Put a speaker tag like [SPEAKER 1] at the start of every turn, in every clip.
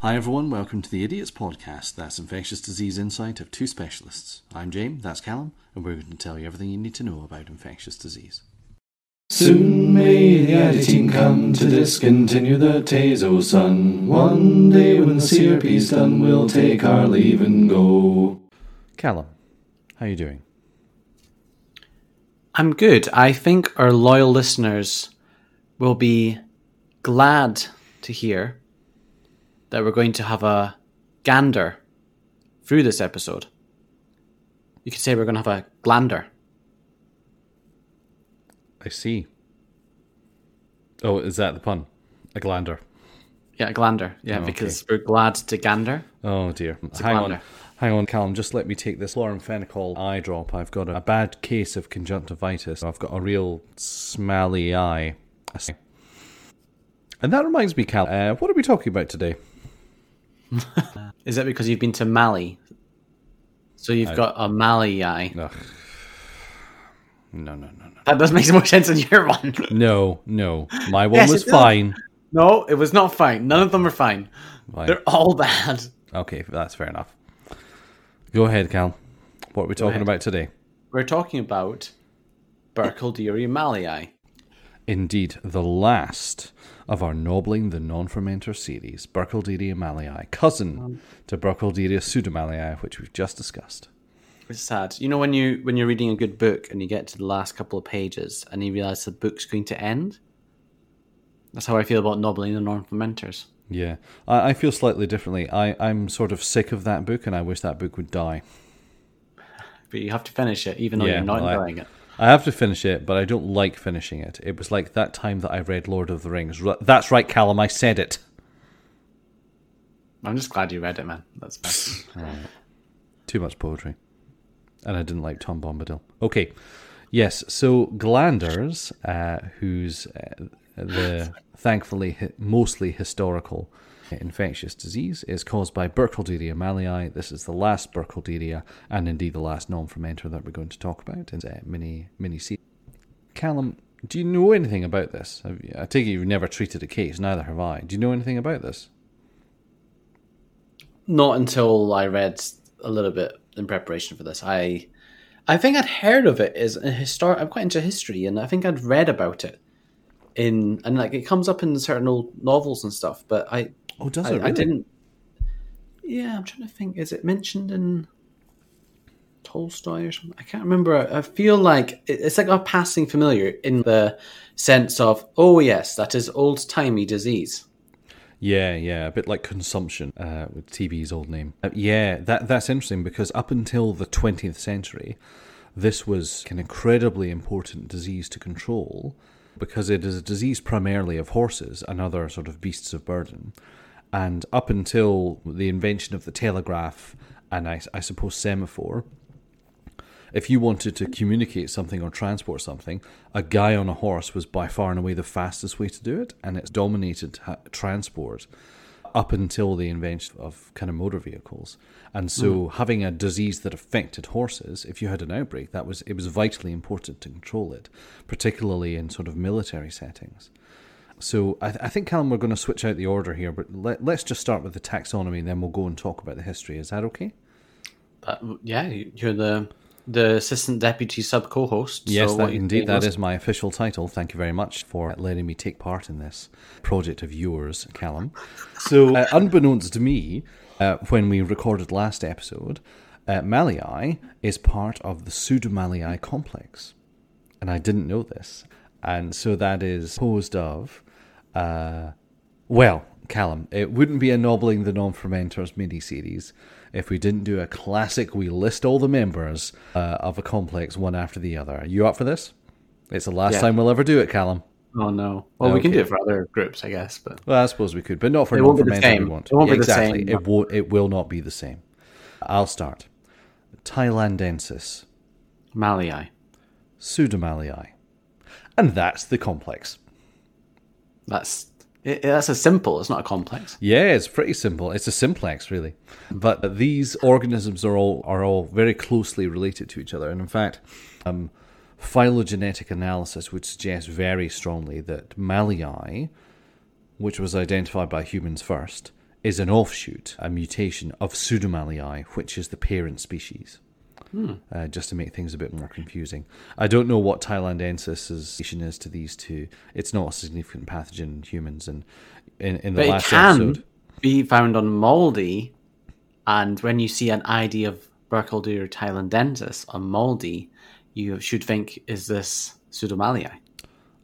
[SPEAKER 1] Hi, everyone. Welcome to the Idiots Podcast. That's infectious disease insight of two specialists. I'm James, that's Callum, and we're going to tell you everything you need to know about infectious disease.
[SPEAKER 2] Soon may the editing come to discontinue the Tazo sun. One day when the CRP's done, we'll take our leave and go.
[SPEAKER 1] Callum, how are you doing?
[SPEAKER 3] I'm good. I think our loyal listeners will be glad to hear that we're going to have a gander through this episode. You could say we're going to have a glander.
[SPEAKER 1] I see. Oh, is that the pun? A glander.
[SPEAKER 3] Yeah, a glander. Yeah,
[SPEAKER 1] Oh,
[SPEAKER 3] because we're glad to gander.
[SPEAKER 1] Oh dear.
[SPEAKER 3] a
[SPEAKER 1] Hang on. Hang on, Callum. Just let me take this Lauren chloramphenicol eye drop. I've got a bad case of conjunctivitis. I've got a real smelly eye. And that reminds me, Cal. Uh, what are we talking about today?
[SPEAKER 3] Is that because you've been to Mali? So you've got a Mali eye.
[SPEAKER 1] Ugh. No, no, no, no.
[SPEAKER 3] That does make more sense than your one.
[SPEAKER 1] No, no. My one
[SPEAKER 3] Yes,
[SPEAKER 1] was fine.
[SPEAKER 3] no, it was not fine. None of them are fine.
[SPEAKER 1] Fine.
[SPEAKER 3] They're all bad.
[SPEAKER 1] Okay, that's fair enough. Go ahead, Cal. What are we talking
[SPEAKER 3] ahead.
[SPEAKER 1] about today?
[SPEAKER 3] We're talking about Burkholderia malii.
[SPEAKER 1] Indeed, the last of our Nobbling the Non-Fermenter series, Burkholderia malii, cousin um, to Burkholderia pseudomalii, which we've just discussed.
[SPEAKER 3] It's sad. You know when you when you're reading a good book and you get to the last couple of pages and you realize the book's going to end. That's how I feel about nobbling the non-fermenters.
[SPEAKER 1] Yeah, I, I feel slightly differently. I, I'm sort of sick of that book, and I wish that book would die.
[SPEAKER 3] But you have to finish it, even though
[SPEAKER 1] Yeah,
[SPEAKER 3] you're not
[SPEAKER 1] well, I-
[SPEAKER 3] enjoying it.
[SPEAKER 1] I have to finish it, but I don't like finishing it. It was like that time that I read Lord of the Rings. That's right, Callum. I said it.
[SPEAKER 3] I'm just glad you read it, man. That's best.
[SPEAKER 1] Too much poetry. And I didn't like Tom Bombadil. Okay. Yes, so glanders, uh, whose uh, the thankfully mostly historical infectious disease is caused by Burkholderia malii. This is the last Burkholderia, and indeed the last non-fermenter that we're going to talk about in uh, mini mini series. Callum, do you know anything about this? I take it you've never treated a case. Neither have I. Do you know anything about this?
[SPEAKER 3] not until I read a little bit in preparation for this. I I think I'd heard of it as a historic. I'm quite into history, and I think I'd read about it in and like it comes up in certain old novels and stuff. But I
[SPEAKER 1] Oh, does
[SPEAKER 3] I,
[SPEAKER 1] it
[SPEAKER 3] I didn't. Yeah, I'm trying to think. Is it mentioned in Tolstoy or something? I can't remember. I feel like it's like a passing familiar in the sense of, oh yes, that is old timey disease.
[SPEAKER 1] Yeah, yeah, a bit like consumption uh, with TB's old name. Uh, yeah, that that's interesting because up until the 20th century, this was an incredibly important disease to control because it is a disease primarily of horses and other sort of beasts of burden. And up until the invention of the telegraph and I, I suppose semaphore, if you wanted to communicate something or transport something, a guy on a horse was by far and away the fastest way to do it, and it's dominated ha- transport up until the invention of kind of motor vehicles. And so, hmm. having a disease that affected horses, if you had an outbreak, that was it was vitally important to control it, particularly in sort of military settings. So, I, th- I think, Callum, we're going to switch out the order here, but let, let's just start with the taxonomy, and then we'll go and talk about the history. Is that okay?
[SPEAKER 3] But yeah, you're the the assistant deputy sub co-host.
[SPEAKER 1] Yes,
[SPEAKER 3] so
[SPEAKER 1] that, indeed, that is my official title. Thank you very much for letting me take part in this project of yours, Callum. So, uh, unbeknownst to me, uh, when we recorded last episode, uh, Malii is part of the Pseudomalii complex, and I didn't know this. And so that is composed of, uh, well, Callum, it wouldn't be ennobling the Non-Fermenters mini-series if we didn't do a classic, we list all the members uh, of a complex one after the other. Are you up for this? It's the last
[SPEAKER 3] Yeah.
[SPEAKER 1] time we'll ever do it, Callum.
[SPEAKER 3] Oh no. Well, we can do it for other groups, I guess. But
[SPEAKER 1] Well, I suppose we could, but not for
[SPEAKER 3] It won't be the same. It won't be the
[SPEAKER 1] exactly.
[SPEAKER 3] same.
[SPEAKER 1] It won't. It will not be the same. I'll start. Thailandensis,
[SPEAKER 3] Malii.
[SPEAKER 1] Pseudomalii, and that's the complex.
[SPEAKER 3] That's it, that's a simple. It's not a complex.
[SPEAKER 1] Yeah, it's pretty simple. It's a simplex, really. But these organisms are all are all very closely related to each other, and in fact, um, phylogenetic analysis would suggest very strongly that Malii, which was identified by humans first, is an offshoot, a mutation of Pseudomallei, which is the parent species. Uh, just to make things a bit more confusing. I don't know what Thailandensis' relation is to these two. It's not a significant pathogen in humans, and in, in the
[SPEAKER 3] But it
[SPEAKER 1] last
[SPEAKER 3] can
[SPEAKER 1] episode,
[SPEAKER 3] be found on moldy, and when you see an ID of Burkholderia thailandensis on moldy, you should think, is this Pseudomallei?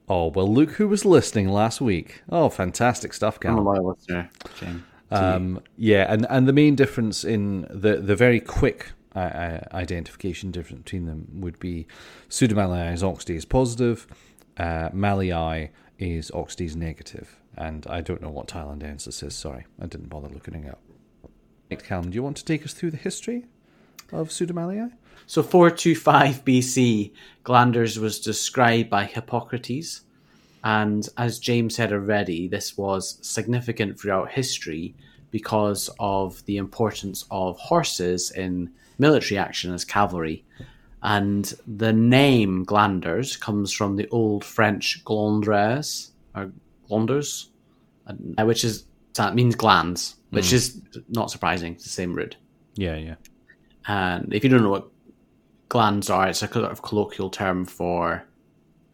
[SPEAKER 1] oh well, look who was listening last week. Oh, fantastic stuff, Cam.
[SPEAKER 3] I'm a loyal listener, James.
[SPEAKER 1] Um, yeah, and, and the main difference in the the very quick identification difference between them would be Pseudomallei is oxidase positive, uh, Mallei is oxidase negative. and I don't know what Thailandensis is. Sorry, I didn't bother looking it up. Right, do you want to take us through the history of Pseudomallei?
[SPEAKER 3] So 425 BC, glanders was described by Hippocrates, and as James said already, this was significant throughout history because of the importance of horses in military action as cavalry. And the name glanders comes from the old French glandres or glanders, uh, which is that means glands, which is not surprising. It's the same root.
[SPEAKER 1] Yeah, yeah.
[SPEAKER 3] And if you don't know what glands are, it's a sort of colloquial term for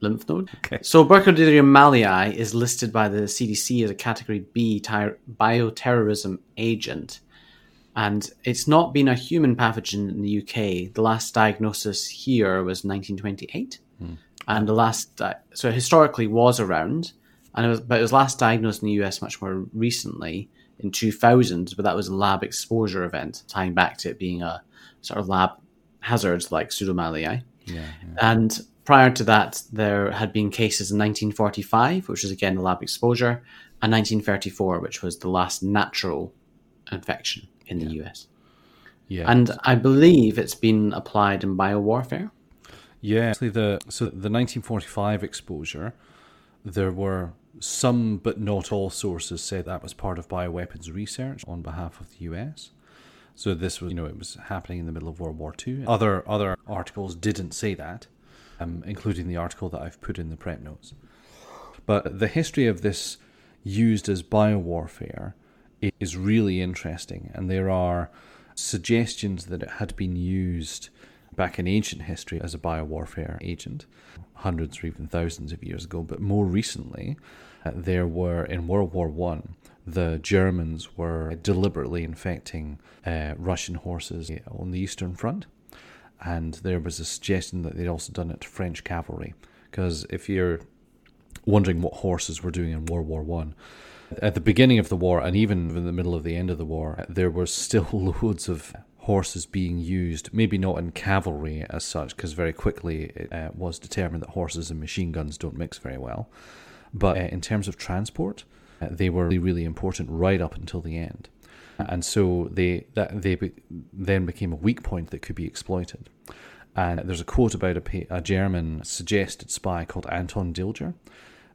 [SPEAKER 3] lymph node.
[SPEAKER 1] Okay.
[SPEAKER 3] So Burkholderia mallei is listed by the CDC as a Category B ty- bioterrorism agent. And it's not been a human pathogen in the UK. The last diagnosis here was 1928. Hmm. And the last, di- so it historically was around, and it was, but it was last diagnosed in the US much more recently in 2000, but that was a lab exposure event, tying back to it being a sort of lab hazard like pseudomallei.
[SPEAKER 1] Yeah,
[SPEAKER 3] And prior to that, there had been cases in 1945, which was again a lab exposure, and 1934, which was the last natural infection in the US.
[SPEAKER 1] yeah.
[SPEAKER 3] And I believe it's been applied in biowarfare.
[SPEAKER 1] Yeah, actually, the so the 1945 exposure, there were some but not all sources said that was part of bioweapons research on behalf of the U.S. So this was, you know, it was happening in the middle of World War II. Other other articles didn't say that, um, including the article that I've put in the prep notes. But the history of this used as biowarfare is really interesting, and there are suggestions that it had been used back in ancient history as a biowarfare agent, hundreds or even thousands of years ago. But more recently, uh, there were in World War One, the Germans were deliberately infecting uh, Russian horses on the Eastern Front and there was a suggestion that they'd also done it to French cavalry. Because if you're wondering what horses were doing in World War One, at the beginning of the war, and even in the middle of the end of the war, there were still loads of horses being used. Maybe not in cavalry as such, because very quickly it uh, was determined that horses and machine guns don't mix very well. But uh, in terms of transport, uh, they were really, really important right up until the end and so they that they be, then became a weak point that could be exploited. And there's a quote about a, a German suggested spy called Anton Dilger,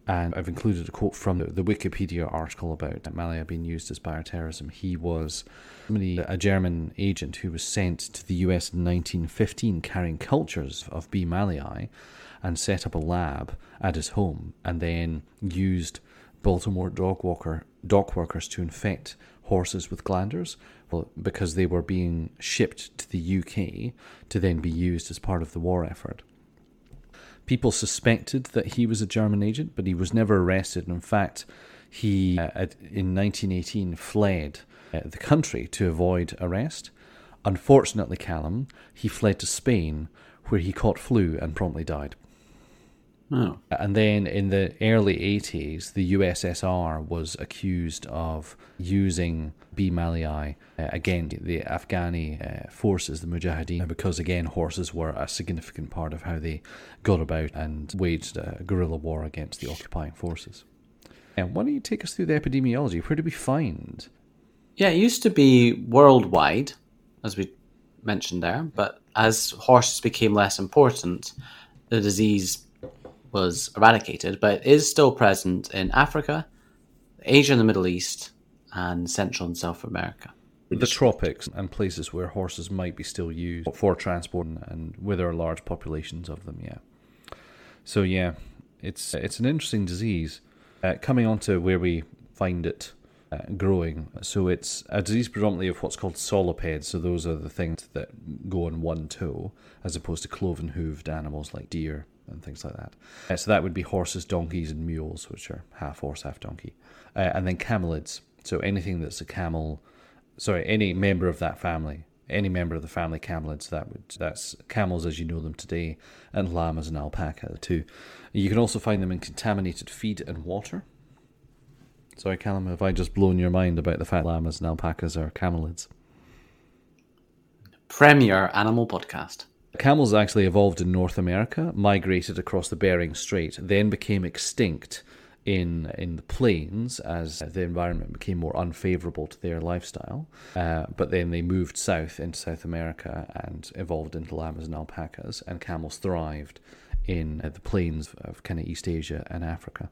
[SPEAKER 1] and I've included a quote from the, Wikipedia article about Malia being used as bioterrorism. He was a German agent who was sent to the US in 1915 carrying cultures of B. malii and set up a lab at his home and then used Baltimore dog walker workers to infect horses with glanders well, because they were being shipped to the UK to then be used as part of the war effort. People suspected that he was a German agent, but he was never arrested. In fact, he uh, in 1918 fled uh, the country to avoid arrest. Unfortunately, Callum, he fled to Spain, where he caught flu and promptly died.
[SPEAKER 3] Oh.
[SPEAKER 1] And then in the early 80s, the USSR was accused of using B. malii uh, again, the Afghani uh, forces, the Mujahideen, because again, horses were a significant part of how they got about and waged a guerrilla war against the occupying forces. And why don't you take us through the epidemiology? Where do we find?
[SPEAKER 3] Yeah, it used to be worldwide, as we mentioned there, but as horses became less important, the disease was eradicated, but is still present in Africa, Asia and the Middle East, and Central and South America.
[SPEAKER 1] The tropics and places where horses might be still used for transport and where there are large populations of them, yeah. So, yeah, it's it's an interesting disease. Uh, coming on to where we find it uh, growing. So it's a disease predominantly of what's called solipeds. So those are the things that go on one toe, as opposed to cloven hooved animals like deer and things like that. Uh, so that would be horses, donkeys, and mules, which are half horse, half donkey. Uh, and then camelids. So anything that's a camel, sorry, any member of that family, any member of the family camelids, that would that's camels as you know them today, and llamas and alpaca too. You can also find them in contaminated feed and water. Sorry, Callum, have I just blown your mind about the fact llamas and alpacas are camelids?
[SPEAKER 3] Premier animal podcast.
[SPEAKER 1] Camels actually evolved in North America, migrated across the Bering Strait, then became extinct in in the plains as the environment became more unfavorable to their lifestyle. Uh, but then they moved south into South America and evolved into llamas and alpacas, and camels thrived in uh, the plains of kind of East Asia and Africa.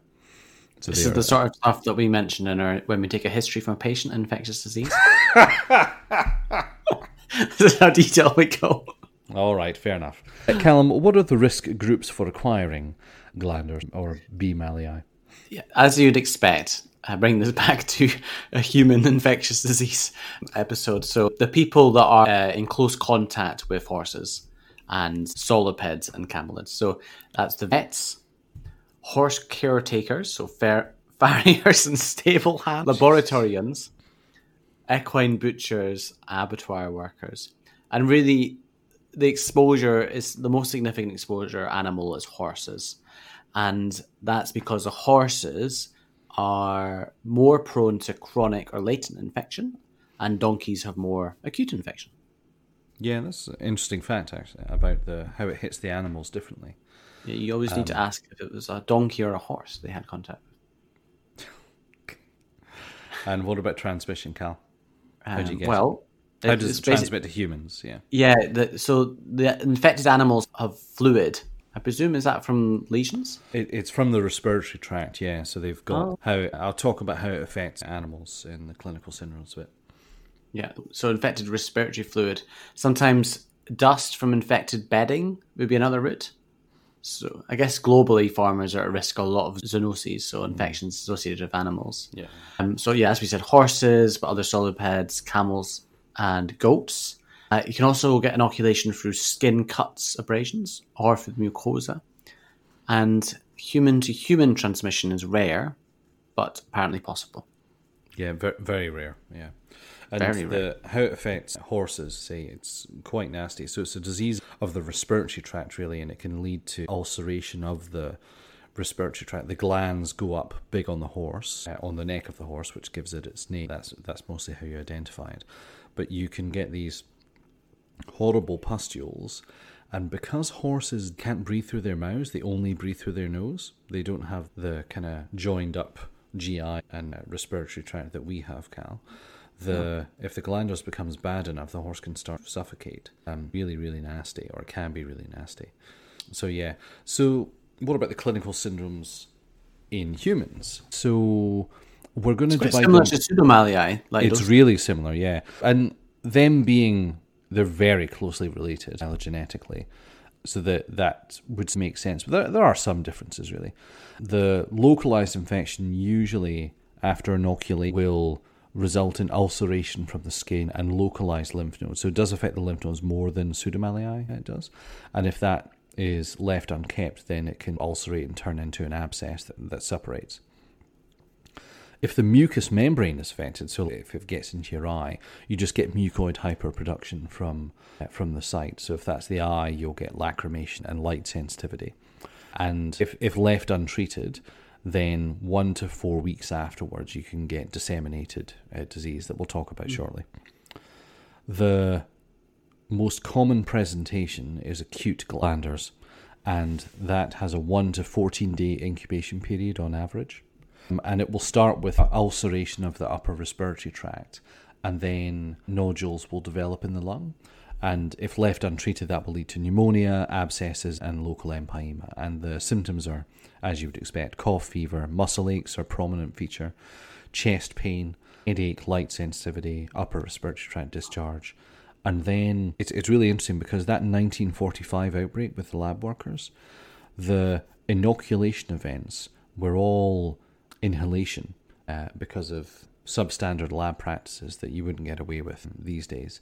[SPEAKER 3] So this is the sort of stuff that we mention in our when we take a history from a patient infectious disease. this is how detailed we go.
[SPEAKER 1] All right, fair enough. Uh, Callum, what are the risk groups for acquiring glanders or B. malii?
[SPEAKER 3] Yeah, as you'd expect, I bring this back to a human infectious disease episode. So the people that are uh, in close contact with horses and solipeds and camelids. So that's the vets, horse caretakers, so fair, farriers and stable hands, laboratorians, equine butchers, abattoir workers, and really the exposure is the most significant exposure animal is horses, and that's because the horses are more prone to chronic or latent infection, and donkeys have more acute infection.
[SPEAKER 1] Yeah, that's an interesting fact actually about the how it hits the animals differently.
[SPEAKER 3] Yeah, you always need um, to ask if it was a donkey or a horse they had contact with.
[SPEAKER 1] and what about transmission, Cal? How do you
[SPEAKER 3] Um,
[SPEAKER 1] get?
[SPEAKER 3] well,
[SPEAKER 1] how does it transmit to humans? Yeah.
[SPEAKER 3] Yeah, the, so the infected animals have fluid. I presume is that from lesions?
[SPEAKER 1] It, it's from the respiratory tract, yeah. So they've got
[SPEAKER 3] Oh.
[SPEAKER 1] how I'll talk about how it affects animals in the clinical syndromes bit.
[SPEAKER 3] Yeah, so infected respiratory fluid. Sometimes dust from infected bedding would be another route. So I guess globally, farmers are at risk of a lot of zoonoses, so infections associated with animals.
[SPEAKER 1] Yeah.
[SPEAKER 3] Um, so yeah, as we said, horses, but other solipeds, camels, and goats. Uh, you can also get inoculation through skin cuts, abrasions, or through mucosa. And human to human transmission is rare, but apparently possible.
[SPEAKER 1] Yeah, very, very rare. Yeah, and
[SPEAKER 3] Very
[SPEAKER 1] the how it affects horses, say it's quite nasty. So it's a disease of the respiratory tract, really, and it can lead to ulceration of the respiratory tract. The glands go up big on the horse, uh, on the neck of the horse, which gives it its name. That's that's mostly how you identify it. But you can get these horrible pustules. And because horses can't breathe through their mouths, they only breathe through their nose. They don't have the kind of joined up GI and uh, respiratory tract that we have, Cal. The if the glandus becomes bad enough, the horse can start to suffocate. Um, really, really nasty, or it can be really nasty. So yeah. So what about the clinical syndromes in humans? So we're going to divide
[SPEAKER 3] similar
[SPEAKER 1] them-
[SPEAKER 3] to pseudomallii. Eh? Like
[SPEAKER 1] it's
[SPEAKER 3] those-
[SPEAKER 1] really similar, yeah. And them being they're very closely related allogenetically, so that that would make sense. But there, there are some differences really. The localized infection usually after inoculate will result in ulceration from the skin and localized lymph nodes. So it does affect the lymph nodes more than pseudomallii eh, it does. And if that is left unkept, then it can ulcerate and turn into an abscess that, that separates. If the mucous membrane is affected, so if it gets into your eye, you just get mucoid hyperproduction from uh, from the site. So if that's the eye, you'll get lacrimation and light sensitivity. And if, if left untreated, then one to four weeks afterwards, you can get disseminated uh, disease that we'll talk about shortly. The most common presentation is acute glanders, and that has a 1 to 14 day incubation period on average. Um, And it will start with ulceration of the upper respiratory tract, and then nodules will develop in the lung. And if left untreated, that will lead to pneumonia, abscesses, and local empyema. And the symptoms are, as you would expect, cough, fever, muscle aches are prominent feature, chest pain, headache, light sensitivity, upper respiratory tract discharge. And then it's, it's really interesting because that 1945 outbreak with the lab workers, the inoculation events were all inhalation uh, because of substandard lab practices that you wouldn't get away with these days.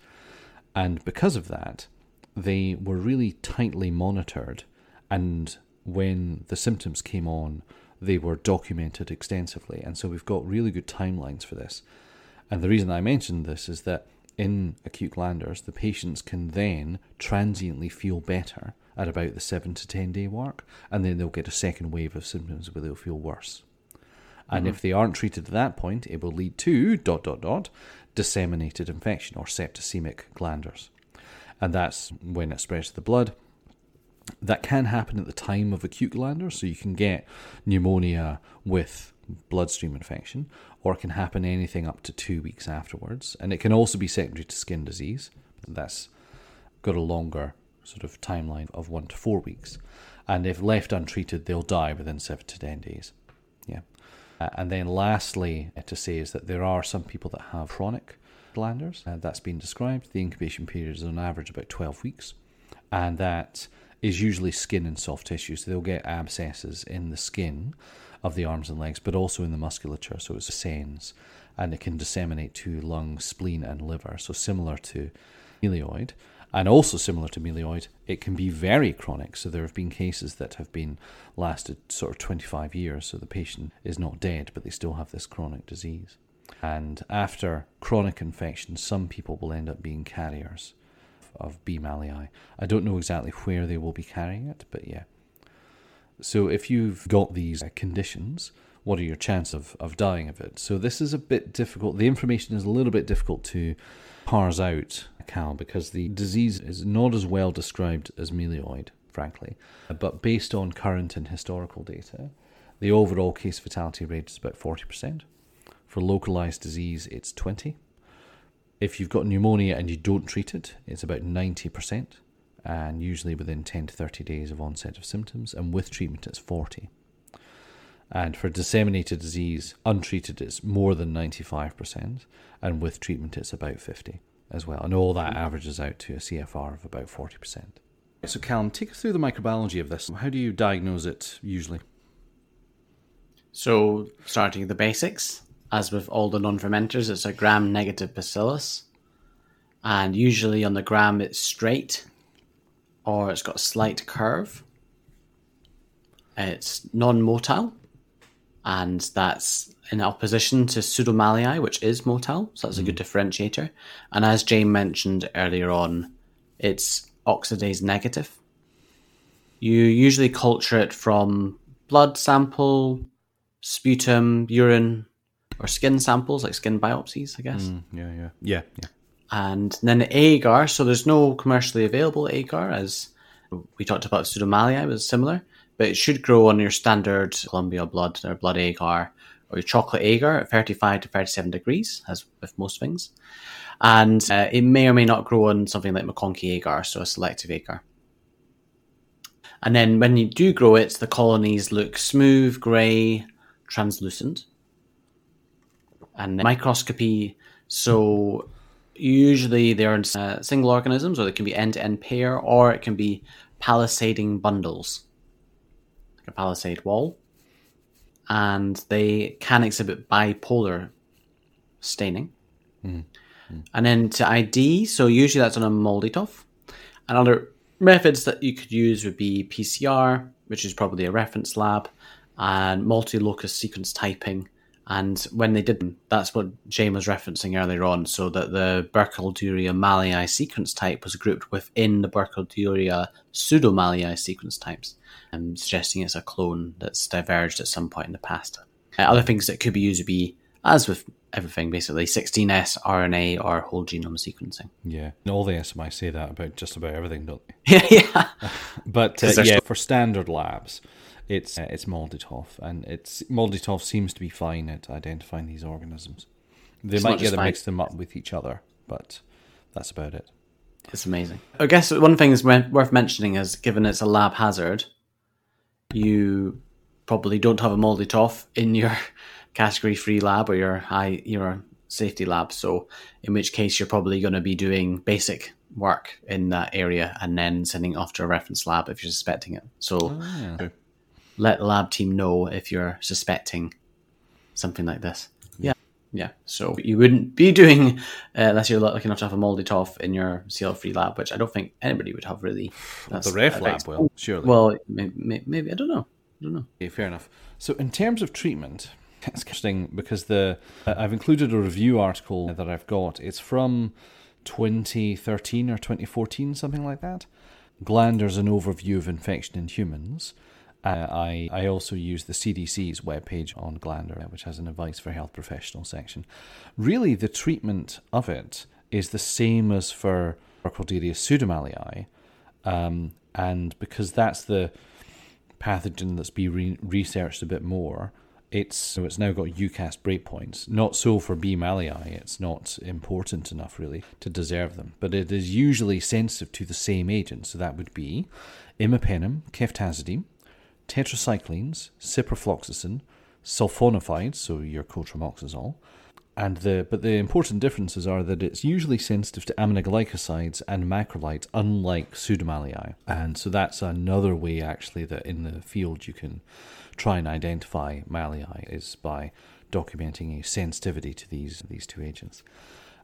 [SPEAKER 1] And because of that, they were really tightly monitored. And when the symptoms came on, they were documented extensively. And so we've got really good timelines for this. And the reason I mentioned this is that in acute glanders, the patients can then transiently feel better at about the seven to ten day mark, and then they'll get a second wave of symptoms where they'll feel worse. And mm-hmm. if they aren't treated at that point, it will lead to dot dot dot disseminated infection or septicemic glanders. And that's when it spreads to the blood. That can happen at the time of acute glanders, so you can get pneumonia with bloodstream infection, or it can happen anything up to two weeks afterwards. And it can also be secondary to skin disease. That's got a longer sort of timeline of one to four weeks. And if left untreated, they'll die within seven to ten days. Uh, and then lastly, uh, to say is that there are some people that have chronic glanders. Uh, that's been described. The incubation period is on average about 12 weeks. And that is usually skin and soft tissue. So they'll get abscesses in the skin of the arms and legs, but also in the musculature. So it's sens. And it can disseminate to lung, spleen, and liver. So similar to melioid. And also similar to melioid, it can be very chronic. So there have been cases that have been lasted sort of 25 years. So the patient is not dead, but they still have this chronic disease. And after chronic infection, some people will end up being carriers of B. malii. I don't know exactly where they will be carrying it, but yeah. So if you've got these conditions, what are your chances of, of dying of it? So this is a bit difficult. The information is a little bit difficult to parse out, Cal, because the disease is not as well described as melioid, frankly. But based on current and historical data, the overall case fatality rate is about 40%. For localized disease, it's 20. If you've got pneumonia and you don't treat it, it's about 90%, and usually within 10 to 30 days of onset of symptoms, and with treatment, it's 40. And for disseminated disease, untreated, it's more than 95%, and with treatment, it's about 50 as well. And all that averages out to a CFR of about 40%. So, Callum, take us through the microbiology of this. How do you diagnose it usually?
[SPEAKER 3] So, starting with the basics, as with all the non fermenters, it's a gram negative bacillus. And usually on the gram, it's straight or it's got a slight curve. It's non motile, and that's in opposition to pseudomallii, which is motile. So that's a good differentiator. And as Jane mentioned earlier on, it's oxidase negative. You usually culture it from blood sample, sputum, urine, or skin samples, like skin biopsies, I guess.
[SPEAKER 1] Mm, yeah, yeah, yeah, yeah.
[SPEAKER 3] And then the agar, so there's no commercially available agar, as we talked about pseudomallii was similar, but it should grow on your standard Columbia blood or blood agar or your chocolate agar at 35 to 37 degrees, as with most things. And uh, it may or may not grow on something like MacConkey agar, so a selective agar. And then when you do grow it, the colonies look smooth, grey, translucent. And microscopy, so usually they're in uh, single organisms, or they can be end to end pair, or it can be palisading bundles, like a palisade wall. And they can exhibit bipolar staining. Mm-hmm. And then to ID, so usually that's on a MALDI-TOF. And other methods that you could use would be PCR, which is probably a reference lab, and multi-locus sequence typing. And when they did them, that's what Jane was referencing earlier on, so that the Burkholderia mallii sequence type was grouped within the Burkholderia pseudomallii sequence types, and suggesting it's a clone that's diverged at some point in the past. Uh, other things that could be used would be, as with everything, basically 16S RNA or whole genome sequencing.
[SPEAKER 1] Yeah, and all the SMI say that about just about everything, don't they?
[SPEAKER 3] yeah, yeah.
[SPEAKER 1] But uh,
[SPEAKER 3] 'Cause they're
[SPEAKER 1] yeah, for standard labs, it's uh, it's MALDI-TOF, and it's MALDI-TOF seems to be fine at identifying these organisms. They
[SPEAKER 3] It's
[SPEAKER 1] might get to mix them up with each other, but that's about it.
[SPEAKER 3] It's amazing. I guess one thing is worth mentioning is given it's a lab hazard, you probably don't have a moldy toff in your category free lab or your high your safety lab. So in which case you're probably going to be doing basic work in that area and then sending it off to a reference lab if you're suspecting it. So
[SPEAKER 1] yeah.
[SPEAKER 3] Let the lab team know if you're suspecting something like this. Yeah. Yeah, so you wouldn't be doing uh, unless you're lucky enough to have a moldy toff in your CL-free lab, which I don't think anybody would have really. That's,
[SPEAKER 1] the ref lab will, surely.
[SPEAKER 3] Well, maybe, maybe I don't know. I don't know.
[SPEAKER 1] Okay, fair enough. So, in terms of treatment, it's interesting because the uh, I've included a review article that I've got. It's from 2013 or 2014, something like that. Glanders: An Overview of Infection in Humans. Uh, I I also use the CDC's webpage on glandar, which has an advice for health professionals section. Really, the treatment of it is the same as for Burkholderia pseudomallei, um, and because that's the pathogen that's been re- researched a bit more. It's so it's now got UCAS breakpoints. Not so for B. malii. It's not important enough really to deserve them, but it is usually sensitive to the same agent. So that would be imipenem, ceftazidime, tetracyclines, ciprofloxacin, sulfonified, so your cotrimoxazole, and the but the important differences are that it's usually sensitive to aminoglycosides and macrolides, unlike pseudomallei. And so that's another way actually that in the field you can try and identify malei is by documenting a sensitivity to these these two agents.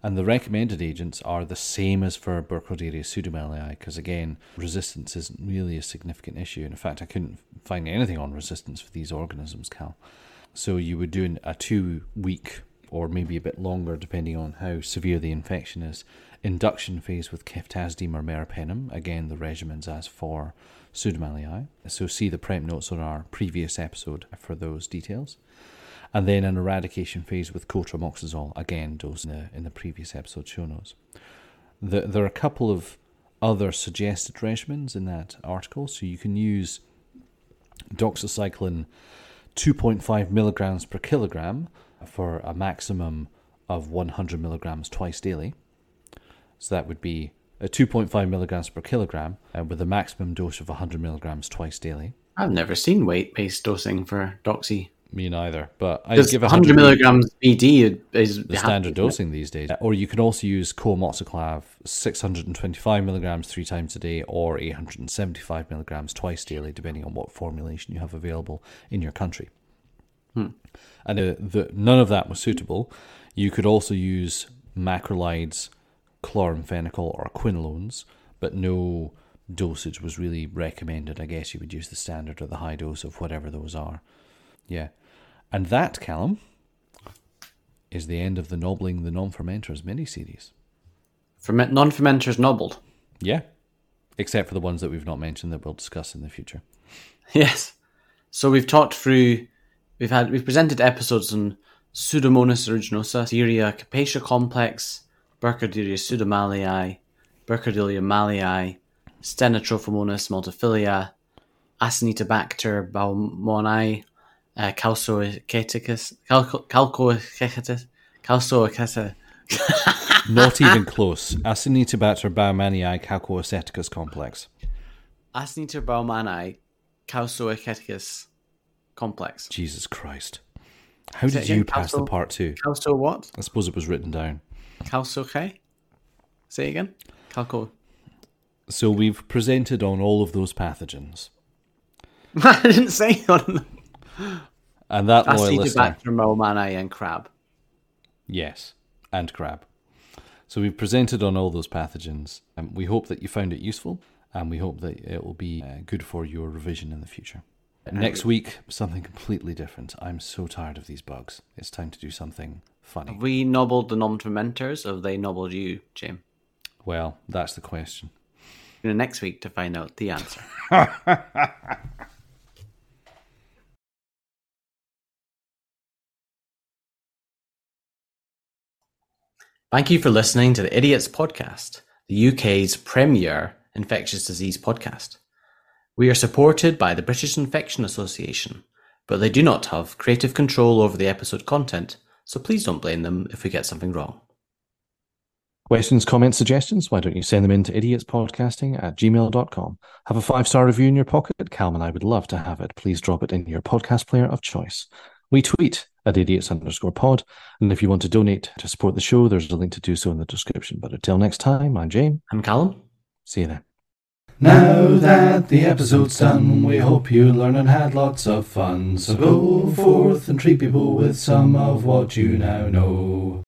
[SPEAKER 1] And the recommended agents are the same as for Burkholderia pseudomallei, because again, resistance isn't really a significant issue. In fact, I couldn't find anything on resistance for these organisms, Cal. So you would do a two week or maybe a bit longer, depending on how severe the infection is, induction phase with ceftazidime or meropenem. Again, the regimens as for pseudomallei. So see the prep notes on our previous episode for those details. And then an eradication phase with cotrimoxazole. Again, those in the, in the previous episode show notes. The, there are a couple of other suggested regimens in that article. So you can use doxycycline 2.5 milligrams per kilogram for a maximum of 100 milligrams twice daily. So that would be a 2.5 milligrams per kilogram uh, with a maximum dose of 100 milligrams twice daily.
[SPEAKER 3] I've never seen weight-based dosing for doxy.
[SPEAKER 1] Me neither, but I give
[SPEAKER 3] 100
[SPEAKER 1] 100
[SPEAKER 3] milligrams BD is
[SPEAKER 1] the standard dosing these days. Or you can also use comoxiclav 625 milligrams three times a day or 875 milligrams twice daily, depending on what formulation you have available in your country. And uh, the, none of that was suitable. You could also use macrolides, chloramphenicol, or quinolones, but no dosage was really recommended. I guess you would use the standard or the high dose of whatever those are. Yeah. And that, Callum, is the end of the Nobbling the Non-Fermenters mini-series.
[SPEAKER 3] Ferment- non-fermenters nobbled.
[SPEAKER 1] Yeah. Except for the ones that we've not mentioned that we'll discuss in the future.
[SPEAKER 3] Yes. So we've talked through, we've had, we've presented episodes on Pseudomonas aeruginosa, Seria capacia complex, Burkholderia pseudomallei, Burkholderia mallei, Stenotrophomonas multifilia, Acinetobacter baumannii, uh, Calcoaceticus, Calco- Calcoaceticus, Calcoaceticus,
[SPEAKER 1] Not even close. Acinetobacter baumannii calcoaceticus complex.
[SPEAKER 3] Acinetobacter Calcoaceticus complex.
[SPEAKER 1] Jesus Christ. How did you pass the part two?
[SPEAKER 3] Calco what?
[SPEAKER 1] I suppose it was written down.
[SPEAKER 3] Calcoace? Say again. Calco.
[SPEAKER 1] So we've presented on all of those pathogens.
[SPEAKER 3] I didn't say on them.
[SPEAKER 1] And that I loyal listener,
[SPEAKER 3] Acinetobacter baumannii and crab.
[SPEAKER 1] yes, and crab. So we've presented on all those pathogens. And we hope that you found it useful, and we hope that it will be uh, good for your revision in the future. Next week, something completely different. I'm so tired of these bugs. It's time to do something funny.
[SPEAKER 3] Have we nobbled the non-fermenters, or have they nobbled you, Jim?
[SPEAKER 1] Well, that's the question.
[SPEAKER 3] Tune in next week to find out the answer. Thank you for listening to the Idiots Podcast, the UK's premier infectious disease podcast. We are supported by the British Infection Association, but they do not have creative control over the episode content, so please don't blame them if we get something wrong.
[SPEAKER 1] Questions, comments, suggestions? Why don't you send them in to idiotspodcasting at gmail.com? Have a five star review in your pocket? Calm and I would love to have it. Please drop it in your podcast player of choice. We tweet at idiots underscore pod. And if you want to donate to support the show, there's a link to do so in the description. But until next time, I'm James.
[SPEAKER 3] I'm Callum.
[SPEAKER 1] See you then. Now that the episode's done, we hope you learned and had lots of fun. So go forth and treat people with some of what you now know.